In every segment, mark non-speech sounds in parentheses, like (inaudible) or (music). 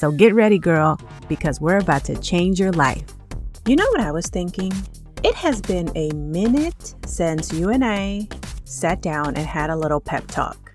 So get ready, girl, because we're about to change your life. You know what I was thinking? It has been a minute since you and I sat down and had a little pep talk.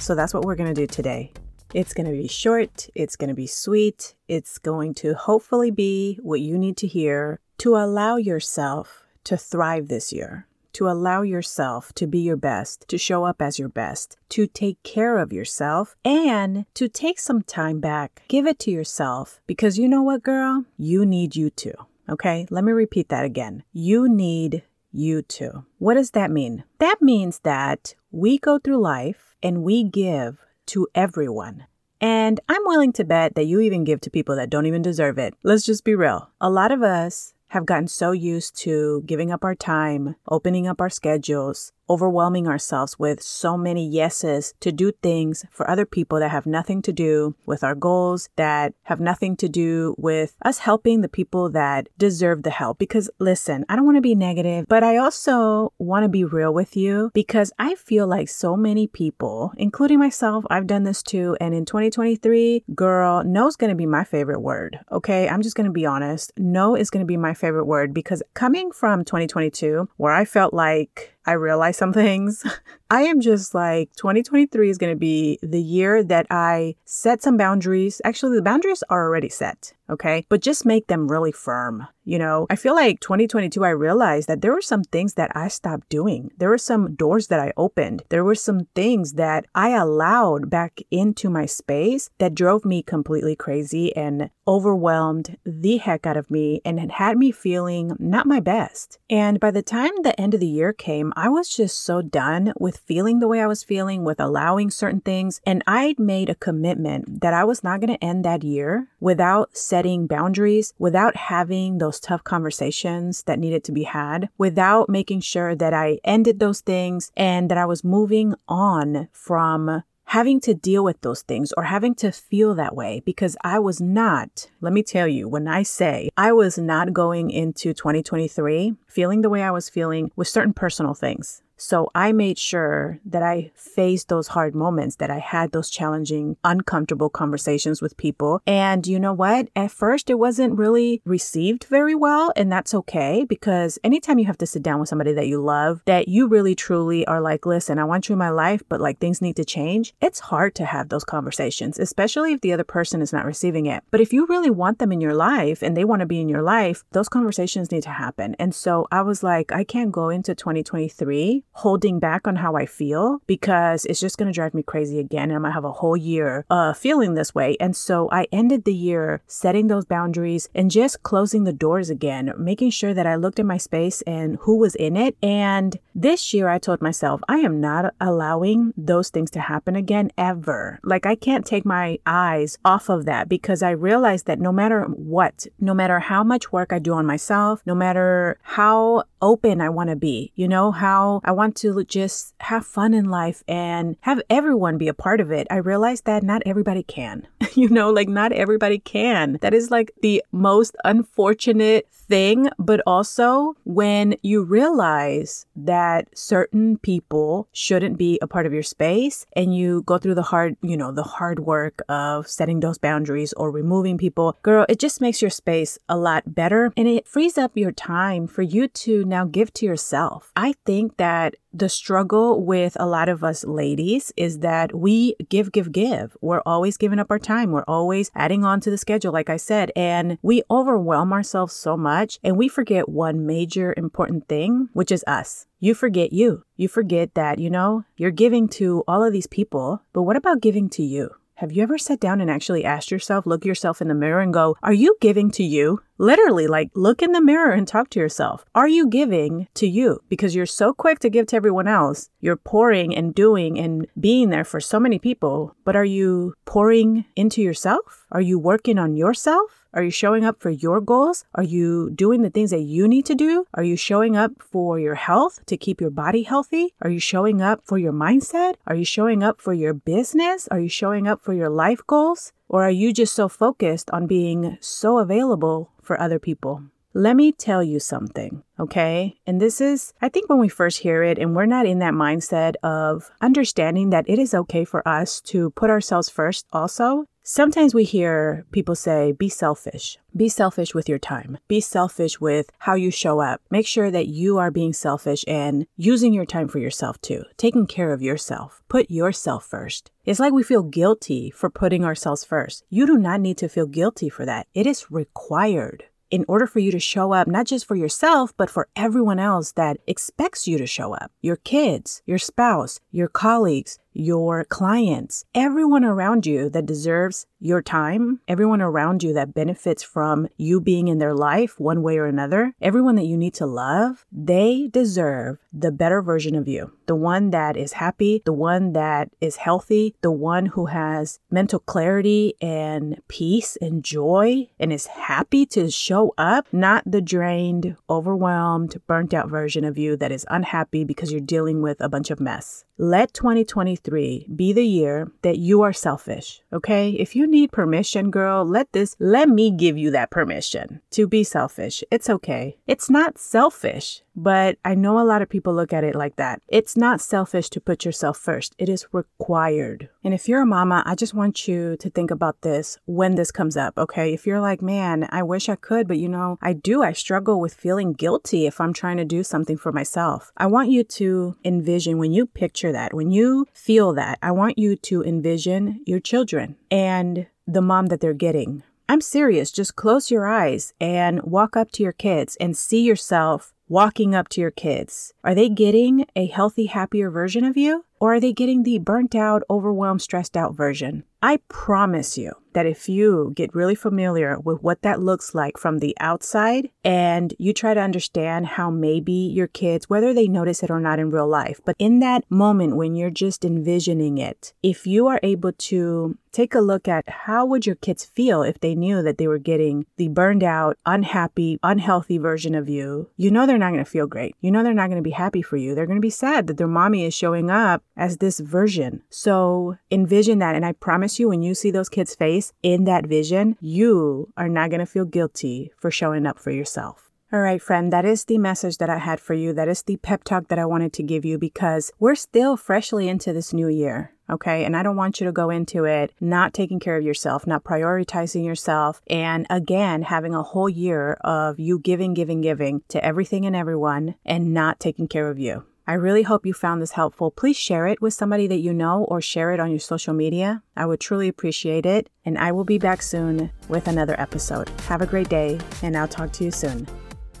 So that's what we're going to do today. It's going to be short, it's going to be sweet, it's going to hopefully be what you need to hear to allow yourself to thrive this year to allow yourself to be your best, to show up as your best, to take care of yourself, and to take some time back. Give it to yourself because you know what, girl? You need you too. Okay, let me repeat that again. You need you too. What does that mean? That means that we go through life and we give to everyone. And I'm willing to bet that you even give to people that don't even deserve it. Let's just be real. A lot of us have gotten so used to giving up our time, opening up our schedules, overwhelming ourselves with so many yeses to do things for other people that have nothing to do with our goals, that have nothing to do with us helping the people that deserve the help. Because listen, I don't want to be negative, but I also want to be real with you because I feel like so many people, including myself, I've done this too. And in 2023, girl, no is going to be my favorite word. Okay. I'm just going to be honest. No is going to be my favorite word because coming from 2022, where I felt like I realize some things. (laughs) I am just like 2023 is going to be the year that I set some boundaries. Actually, the boundaries are already set, okay? But just make them really firm. You know, I feel like 2022, I realized that there were some things that I stopped doing. There were some doors that I opened. There were some things that I allowed back into my space that drove me completely crazy and overwhelmed the heck out of me and had me feeling not my best. And by the time the end of the year came, I was just so done with feeling the way I was feeling, with allowing certain things. And I'd made a commitment that I was not going to end that year without setting boundaries, without having those tough conversations that needed to be had, without making sure that I ended those things and that I was moving on from having to deal with those things or having to feel that way because I was not, let me tell you, when I say I was not going into 2023 feeling the way I was feeling with certain personal things. So I made sure that I faced those hard moments, that I had those challenging, uncomfortable conversations with people. And you know what? At first, it wasn't really received very well. And that's okay because anytime you have to sit down with somebody that you love, that you really truly are like, listen, I want you in my life, but like things need to change, it's hard to have those conversations, especially if the other person is not receiving it. But if you really want them in your life and they want to be in your life, those conversations need to happen. And so I was like, I can't go into 2023 holding back on how I feel because it's just going to drive me crazy again. And I'm going to have a whole year uh, feeling this way. And so I ended the year setting those boundaries and just closing the doors again, making sure that I looked at my space and who was in it. And this year I told myself, I am not allowing those things to happen again ever. Like I can't take my eyes off of that because I realized that no matter what, no matter how much work I do on myself, no matter how open I want to be, you know, how I want to just have fun in life and have everyone be a part of it. I realized that not everybody can, (laughs) you know, like not everybody can. That is like the most unfortunate thing. But also when you realize that certain people shouldn't be a part of your space and you go through the hard, you know, the hard work of setting those boundaries or removing people, girl, it just makes your space a lot better and it frees up your time for you to now give to yourself. I think that the struggle with a lot of us ladies is that we give, give, give. We're always giving up our time. We're always adding on to the schedule, like I said, and we overwhelm ourselves so much and we forget one major important thing, which is us. You forget you. You forget that, you know, you're giving to all of these people, but what about giving to you? Have you ever sat down and actually asked yourself, look yourself in the mirror and go, Are you giving to you? Literally, like look in the mirror and talk to yourself. Are you giving to you? Because you're so quick to give to everyone else. You're pouring and doing and being there for so many people. But are you pouring into yourself? Are you working on yourself? Are you showing up for your goals? Are you doing the things that you need to do? Are you showing up for your health to keep your body healthy? Are you showing up for your mindset? Are you showing up for your business? Are you showing up for your life goals? Or are you just so focused on being so available for other people? Let me tell you something, okay? And this is, I think, when we first hear it, and we're not in that mindset of understanding that it is okay for us to put ourselves first, also. Sometimes we hear people say, be selfish. Be selfish with your time. Be selfish with how you show up. Make sure that you are being selfish and using your time for yourself too, taking care of yourself. Put yourself first. It's like we feel guilty for putting ourselves first. You do not need to feel guilty for that. It is required in order for you to show up, not just for yourself, but for everyone else that expects you to show up your kids, your spouse, your colleagues, your clients, everyone around you that deserves your time, everyone around you that benefits from you being in their life one way or another, everyone that you need to love, they deserve the better version of you. The one that is happy, the one that is healthy, the one who has mental clarity and peace and joy and is happy to show up, not the drained, overwhelmed, burnt out version of you that is unhappy because you're dealing with a bunch of mess. Let 2023 be the year that you are selfish, okay? If you need permission, girl, let this, let me give you that permission to be selfish. It's okay. It's not selfish, but I know a lot of people look at it like that. It's not selfish to put yourself first, it is required. And if you're a mama, I just want you to think about this when this comes up, okay? If you're like, man, I wish I could, but you know, I do. I struggle with feeling guilty if I'm trying to do something for myself. I want you to envision when you picture that, when you feel that, I want you to envision your children and the mom that they're getting. I'm serious. Just close your eyes and walk up to your kids and see yourself walking up to your kids. Are they getting a healthy, happier version of you? Or are they getting the burnt out, overwhelmed, stressed out version? I promise you that if you get really familiar with what that looks like from the outside and you try to understand how maybe your kids, whether they notice it or not in real life, but in that moment when you're just envisioning it, if you are able to take a look at how would your kids feel if they knew that they were getting the burned out, unhappy, unhealthy version of you, you know they're not going to feel great. You know they're not going to be happy for you. They're going to be sad that their mommy is showing up as this version. So envision that. And I promise you, when you see those kids' face in that vision, you are not going to feel guilty for showing up for yourself. All right, friend, that is the message that I had for you. That is the pep talk that I wanted to give you because we're still freshly into this new year. Okay. And I don't want you to go into it not taking care of yourself, not prioritizing yourself. And again, having a whole year of you giving, giving, giving to everything and everyone and not taking care of you. I really hope you found this helpful. Please share it with somebody that you know or share it on your social media. I would truly appreciate it. And I will be back soon with another episode. Have a great day, and I'll talk to you soon.